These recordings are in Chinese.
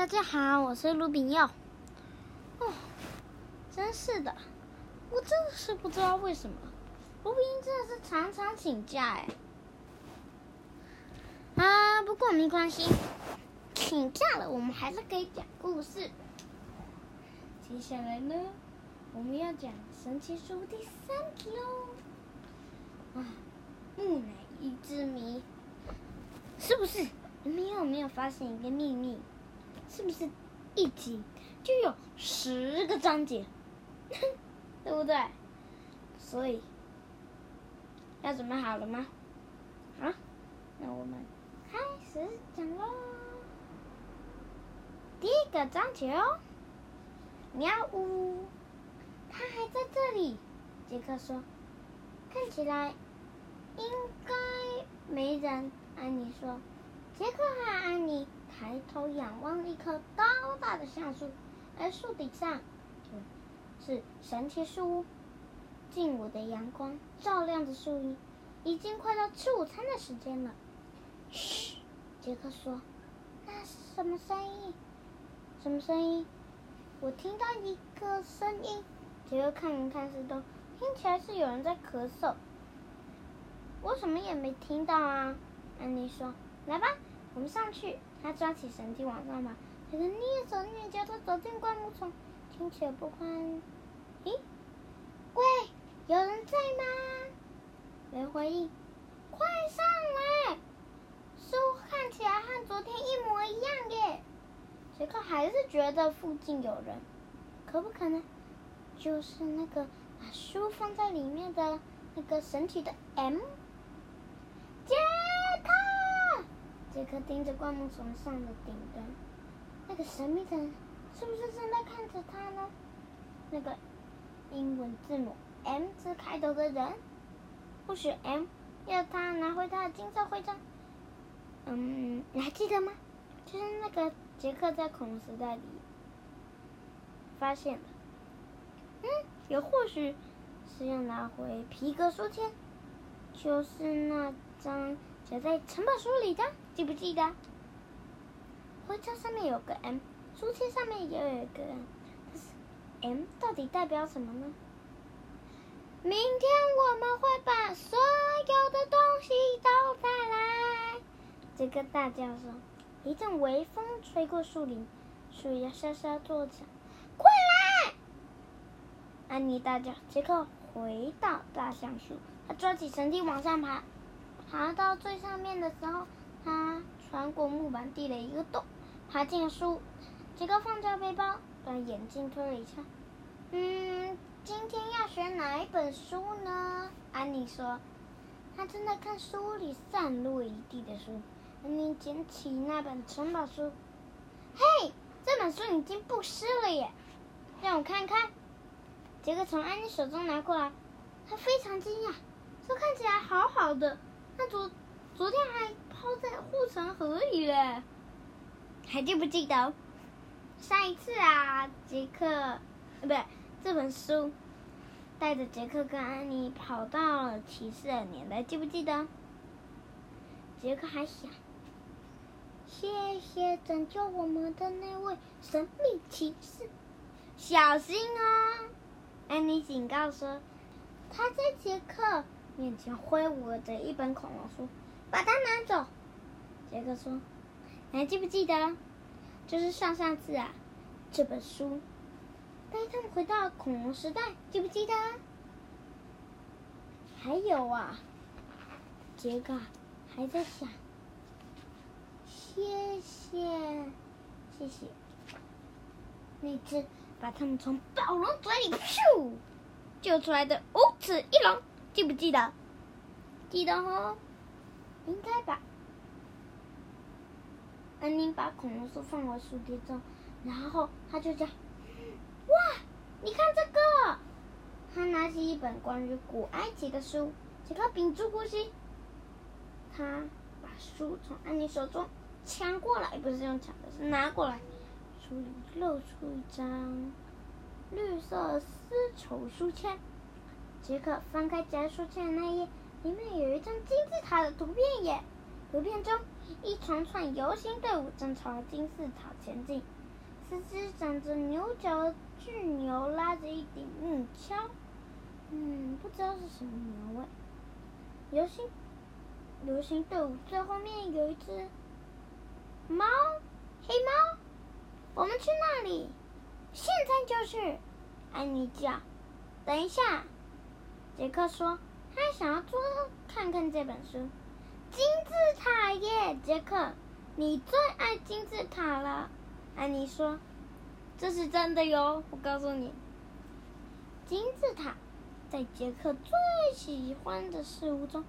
大家好，我是卢炳耀。哦，真是的，我真的是不知道为什么，卢炳真的是常常请假哎。啊，不过没关系，请假了，我们还是可以讲故事。接下来呢，我们要讲《神奇书》第三集喽。啊，木乃伊之谜，是不是？你们有没有发现一个秘密？是不是一集就有十个章节？对不对？所以要准备好了吗？好，那我们开始讲喽。第一个章节哦，喵呜，他还在这里。杰克说：“看起来应该没人。”安妮说。杰克和安妮抬头仰望一棵高大的橡树，而树顶上是神奇树屋。劲舞的阳光照亮着树荫，已经快到吃午餐的时间了。嘘，杰克说：“那是什么声音？什么声音？我听到一个声音。”杰克看了看四周，听起来是有人在咳嗽。我什么也没听到啊。安妮说：“来吧。”我们上去，他抓起绳梯往上爬，杰克蹑手蹑脚的走进灌木丛，听起来不宽。咦，喂，有人在吗？没回应。快上来！树看起来和昨天一模一样耶。杰克还是觉得附近有人，可不可能就是那个把书放在里面的那个神奇的 M？杰克盯着灌木丛上的顶端，那个神秘的人是不是正在看着他呢？那个英文字母 M 字开头的人，或许 M 要他拿回他的金色徽章。嗯，你还记得吗？就是那个杰克在恐龙时代里发现的。嗯，也或许是要拿回皮革书签，就是那张。写在城堡书里的，记不记得？徽章上面有个 M，书签上面也有一个 M，但是 M 到底代表什么呢？明天我们会把所有的东西都带来。杰克大叫说：“一阵微风吹过树林，树叶沙沙作响。”快来！安妮大叫。杰克回到大橡树，他抓起绳梯往上爬。爬到最上面的时候，他穿过木板地的一个洞，爬进了书。杰克放下背包，把眼镜推了一下。嗯，今天要选哪一本书呢？安妮说。他正在看书里散落一地的书。安妮捡起那本城堡书。嘿，这本书已经不湿了耶！让我看看。杰克从安妮手中拿过来，他非常惊讶，这看起来好好的。他昨昨天还泡在护城河里嘞，还记不记得？上一次啊，杰克，呃，不对，这本书带着杰克跟安妮跑到了骑士的年代，记不记得？杰克还想，谢谢拯救我们的那位神秘骑士，小心哦！安妮警告说，他在杰克。面前挥舞着一本恐龙书，把它拿走。杰克说：“你还记不记得？就是上上次啊，这本书带他们回到恐龙时代，记不记得？还有啊，杰克还在想，谢谢，谢谢。那只把他们从暴龙嘴里咻救出来的无齿翼龙。”记不记得？记得哦，应该吧。安妮把恐龙书放回书碟中，然后他就讲：“哇，你看这个！”他拿起一本关于古埃及的书，杰克屏住呼吸。他把书从安妮手中抢过来，不是用抢的，是拿过来。书里露出一张绿色丝绸书签。杰克翻开夹书签的那页，里面有一张金字塔的图片耶。图片中一长串游行队伍正朝金字塔前进。四只长着牛角的巨牛拉着一顶木橇，嗯，不知道是什么牛味。游行游行队伍最后面有一只猫，黑猫，我们去那里，现在就去！安妮叫。等一下，杰克说，他想要多看看这本书。金字塔耶，杰克，你最爱金字塔了。安妮说：“这是真的哟，我告诉你，金字塔在杰克最喜欢的事物中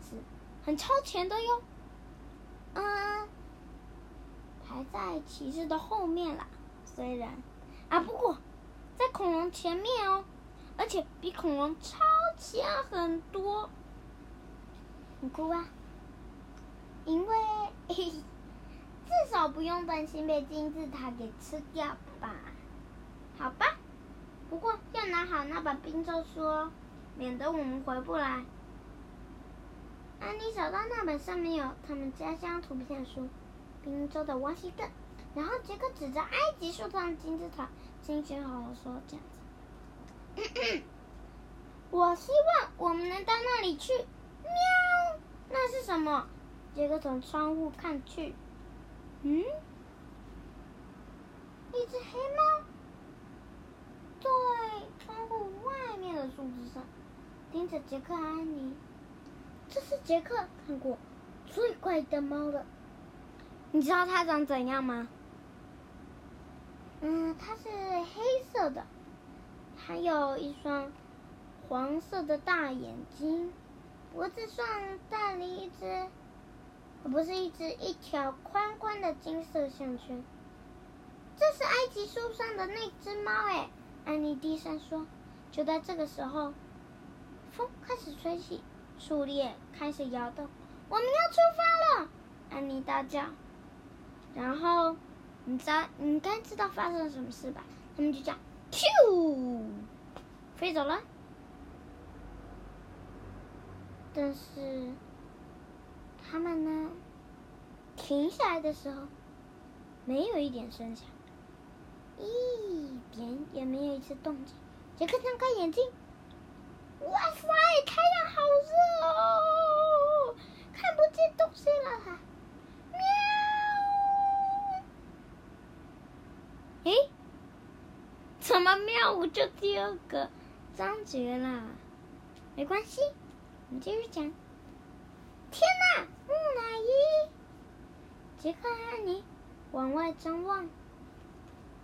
是很超前的哟。嗯，排在骑士的后面啦。虽然啊，不过在恐龙前面哦，而且比恐龙超强很多。你哭啊？因为。嘿嘿”至少不用担心被金字塔给吃掉吧？好吧，不过要拿好那本冰咒书哦，免得我们回不来。安妮找到那本上面有他们家乡图片书《冰咒的王西顿》，然后杰克指着埃及树上金字塔，心情好好说：“这样子咳咳，我希望我们能到那里去。”喵，那是什么？杰克从窗户看去。嗯，一只黑猫在窗户外面的树枝上盯着杰克和安妮。这是杰克看过最怪的猫了。你知道它长怎样吗？嗯，它是黑色的，还有一双黄色的大眼睛，脖子上戴了一只。不是一只一条宽宽的金色项圈，这是埃及树上的那只猫哎！安妮低声说。就在这个时候，风开始吹起，树叶开始摇动，我们要出发了！安妮大叫。然后，你知道，你应该知道发生了什么事吧？他们就这样，咻，飞走了。但是。他们呢？停下来的时候，没有一点声响，一点也没有一次动静。杰克睁开眼睛，哇塞，太阳好热哦，看不见东西了。喵！诶，怎么喵？我就第二个张绝了。没关系，我们继续讲。天哪！木乃伊！杰克和安妮往外张望，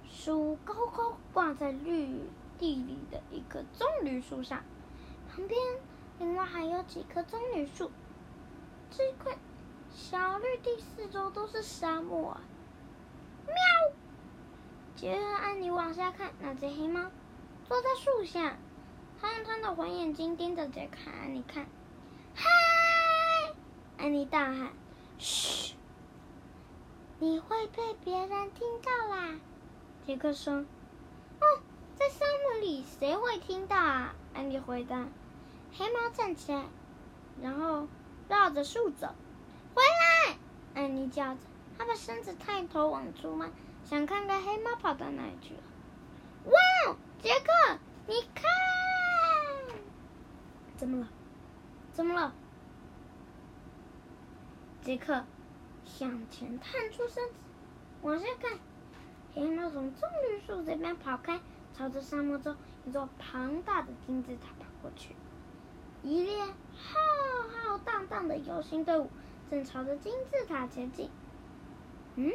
树高高挂在绿地里的一棵棕榈树上，旁边另外还有几棵棕榈树。这块小绿地四周都是沙漠！喵！杰克安妮往下看，那只黑猫坐在树下，它用它的黄眼睛盯着杰克安妮看。嗨！安妮大喊：“嘘！你会被别人听到啦！”杰克说：“哦，在沙漠里谁会听到啊？”安妮回答。黑猫站起来，然后绕着树走。回来！安妮叫着，她把身子探头往出望，想看看黑猫跑到哪里去了。哇，杰克，你看！怎么了？怎么了？杰克向前探出身子，往下看，黑猫从棕榈树这边跑开，朝着沙漠中一座庞大的金字塔跑过去。一列浩浩荡荡的游行队伍正朝着金字塔前进。嗯，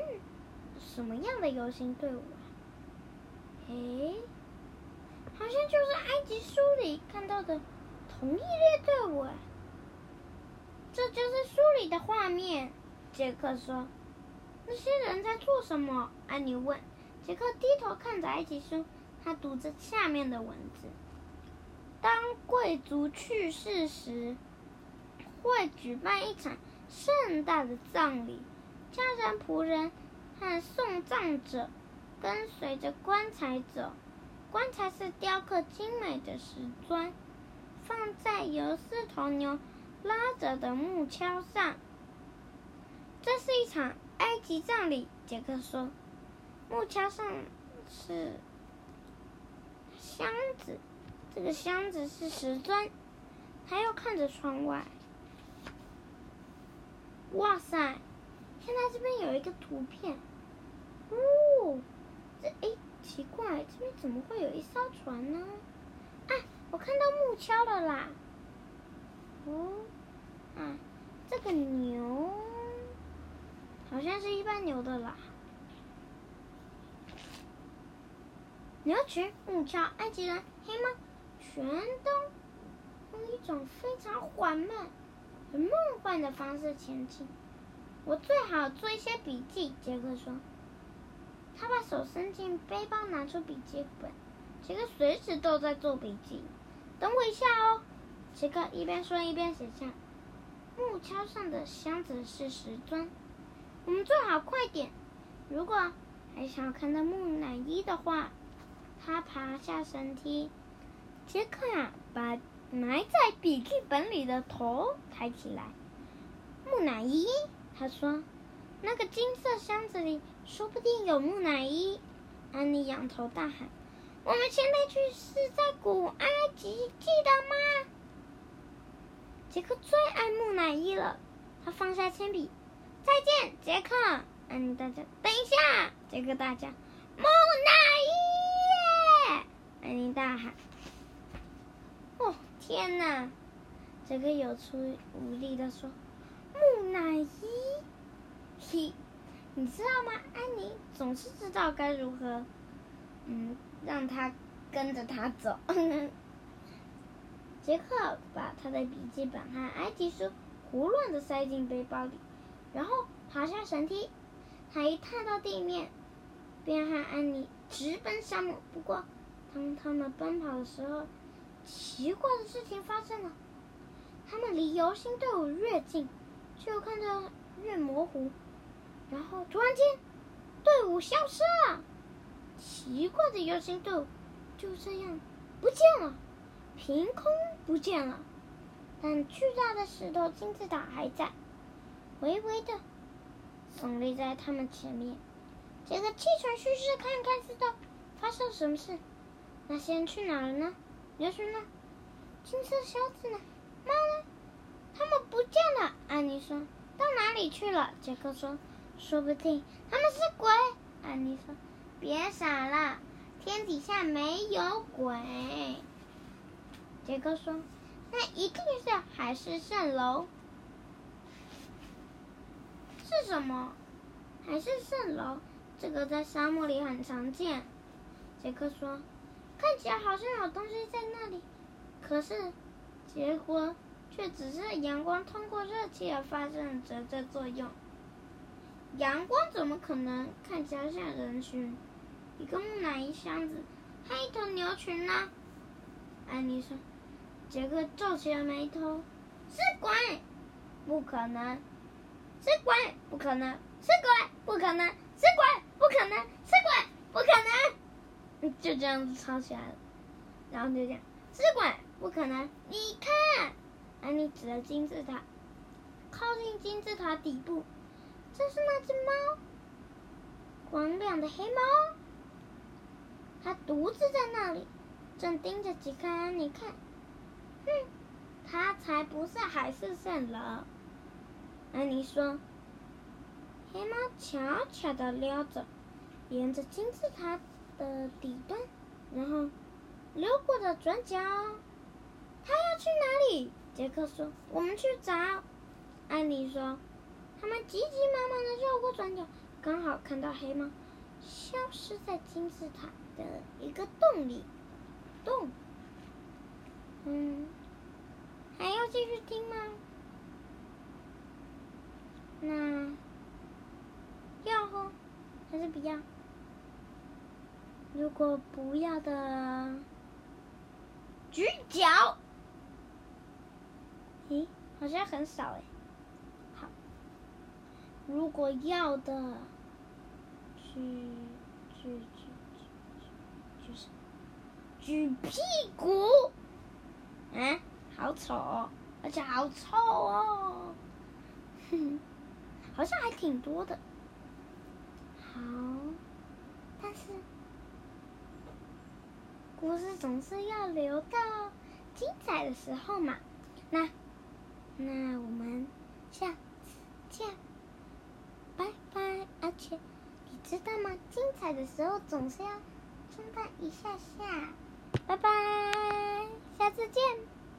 什么样的游行队伍啊？诶，好像就是埃及书里看到的同一列队伍啊。这就是书里的画面，杰克说：“那些人在做什么？”安妮问。杰克低头看着埃及书，他读着下面的文字：“当贵族去世时，会举办一场盛大的葬礼，家人、仆人和送葬者跟随着棺材走。棺材是雕刻精美的石砖，放在由四头牛。”拉着的木橇上，这是一场埃及葬礼。杰克说：“木桥上是箱子，这个箱子是石砖。”他又看着窗外。哇塞！现在这边有一个图片。哦，这哎，奇怪，这边怎么会有一艘船呢？啊，我看到木桥了啦。哦，啊，这个牛好像是一般牛的啦。牛群、木桥、埃及人、黑猫，全都用一种非常缓慢、很梦幻的方式前进。我最好做一些笔记，杰克说。他把手伸进背包，拿出笔记本。杰克随时都在做笔记。等我一下哦，杰克一边说一边写下。木桥上的箱子是时钟，我们最好快点。如果还想看到木乃伊的话，他爬下绳梯。杰克啊，把埋在笔记本里的头抬起来。木乃伊，他说。那个金色箱子里说不定有木乃伊，安妮仰头大喊：“我们现在去是在古埃及，记得吗？”杰克最爱木乃伊了，他放下铅笔：“再见，杰克。”安妮大叫：“等一下！”杰克大叫：“木乃伊！”安妮大喊：“哦，天哪！”杰克有气无力的说：“木乃伊。”嘿，你知道吗？安妮总是知道该如何，嗯，让他跟着他走。杰克把他的笔记本和埃及书胡乱的塞进背包里，然后爬下绳梯。他一踏到地面，便和安妮直奔沙漠。不过，当他们奔跑的时候，奇怪的事情发生了：他们离游行队伍越近，就看着越模糊。然后突然间，队伍消失了。奇怪的游行队伍就这样不见了，凭空不见了。但巨大的石头金字塔还在，微微的耸立在他们前面。杰克气喘吁吁看看四周，发生什么事？那些人去哪了呢？牛群呢？金色箱子呢？猫呢？他们不见了。安妮说：“到哪里去了？”杰克说。说不定他们是鬼，安妮说：“别傻了，天底下没有鬼。”杰克说：“那一定是海市蜃楼。”是什么？海市蜃楼？这个在沙漠里很常见。杰克说：“看起来好像有东西在那里，可是结果却只是阳光通过热气而发生的折射作用。”阳光怎么可能看起来像人群？一个木乃伊箱子，还一头牛群呢？安妮说。杰克皱起了眉头。是鬼？不可能！是鬼？不可能！是鬼？不可能！是鬼？不可能！是鬼？不可能！就这样子吵起来了，然后就这样，是鬼？不可能！你看，安妮指着金字塔，靠近金字塔底部。这是那只猫，光亮的黑猫。它独自在那里，正盯着杰克安妮看。哼，他才不是海市蜃楼。安妮说。黑猫悄悄地溜着，沿着金字塔的底端，然后溜过了转角。他要去哪里？杰克说。我们去找。安妮说。他们急急忙忙的绕过转角，刚好看到黑猫消失在金字塔的一个洞里。洞，嗯，还要继续听吗？那要喝还是不要？如果不要的，举脚。咦，好像很少哎。好如果要的，举举举举举什么？举屁股？嗯，好丑，而且好臭哦！哼，好像还挺多的。好，但是故事总是要留到精彩的时候嘛。那那我们下次见，拜拜。而且你知道吗？精彩的时候总是要中断一下下。拜拜，下次见。